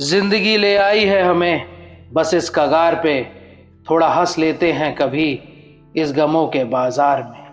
ज़िंदगी ले आई है हमें। बस इस कगार पे थोड़ा हंस लेते हैं कभी इस गमों के बाज़ार में।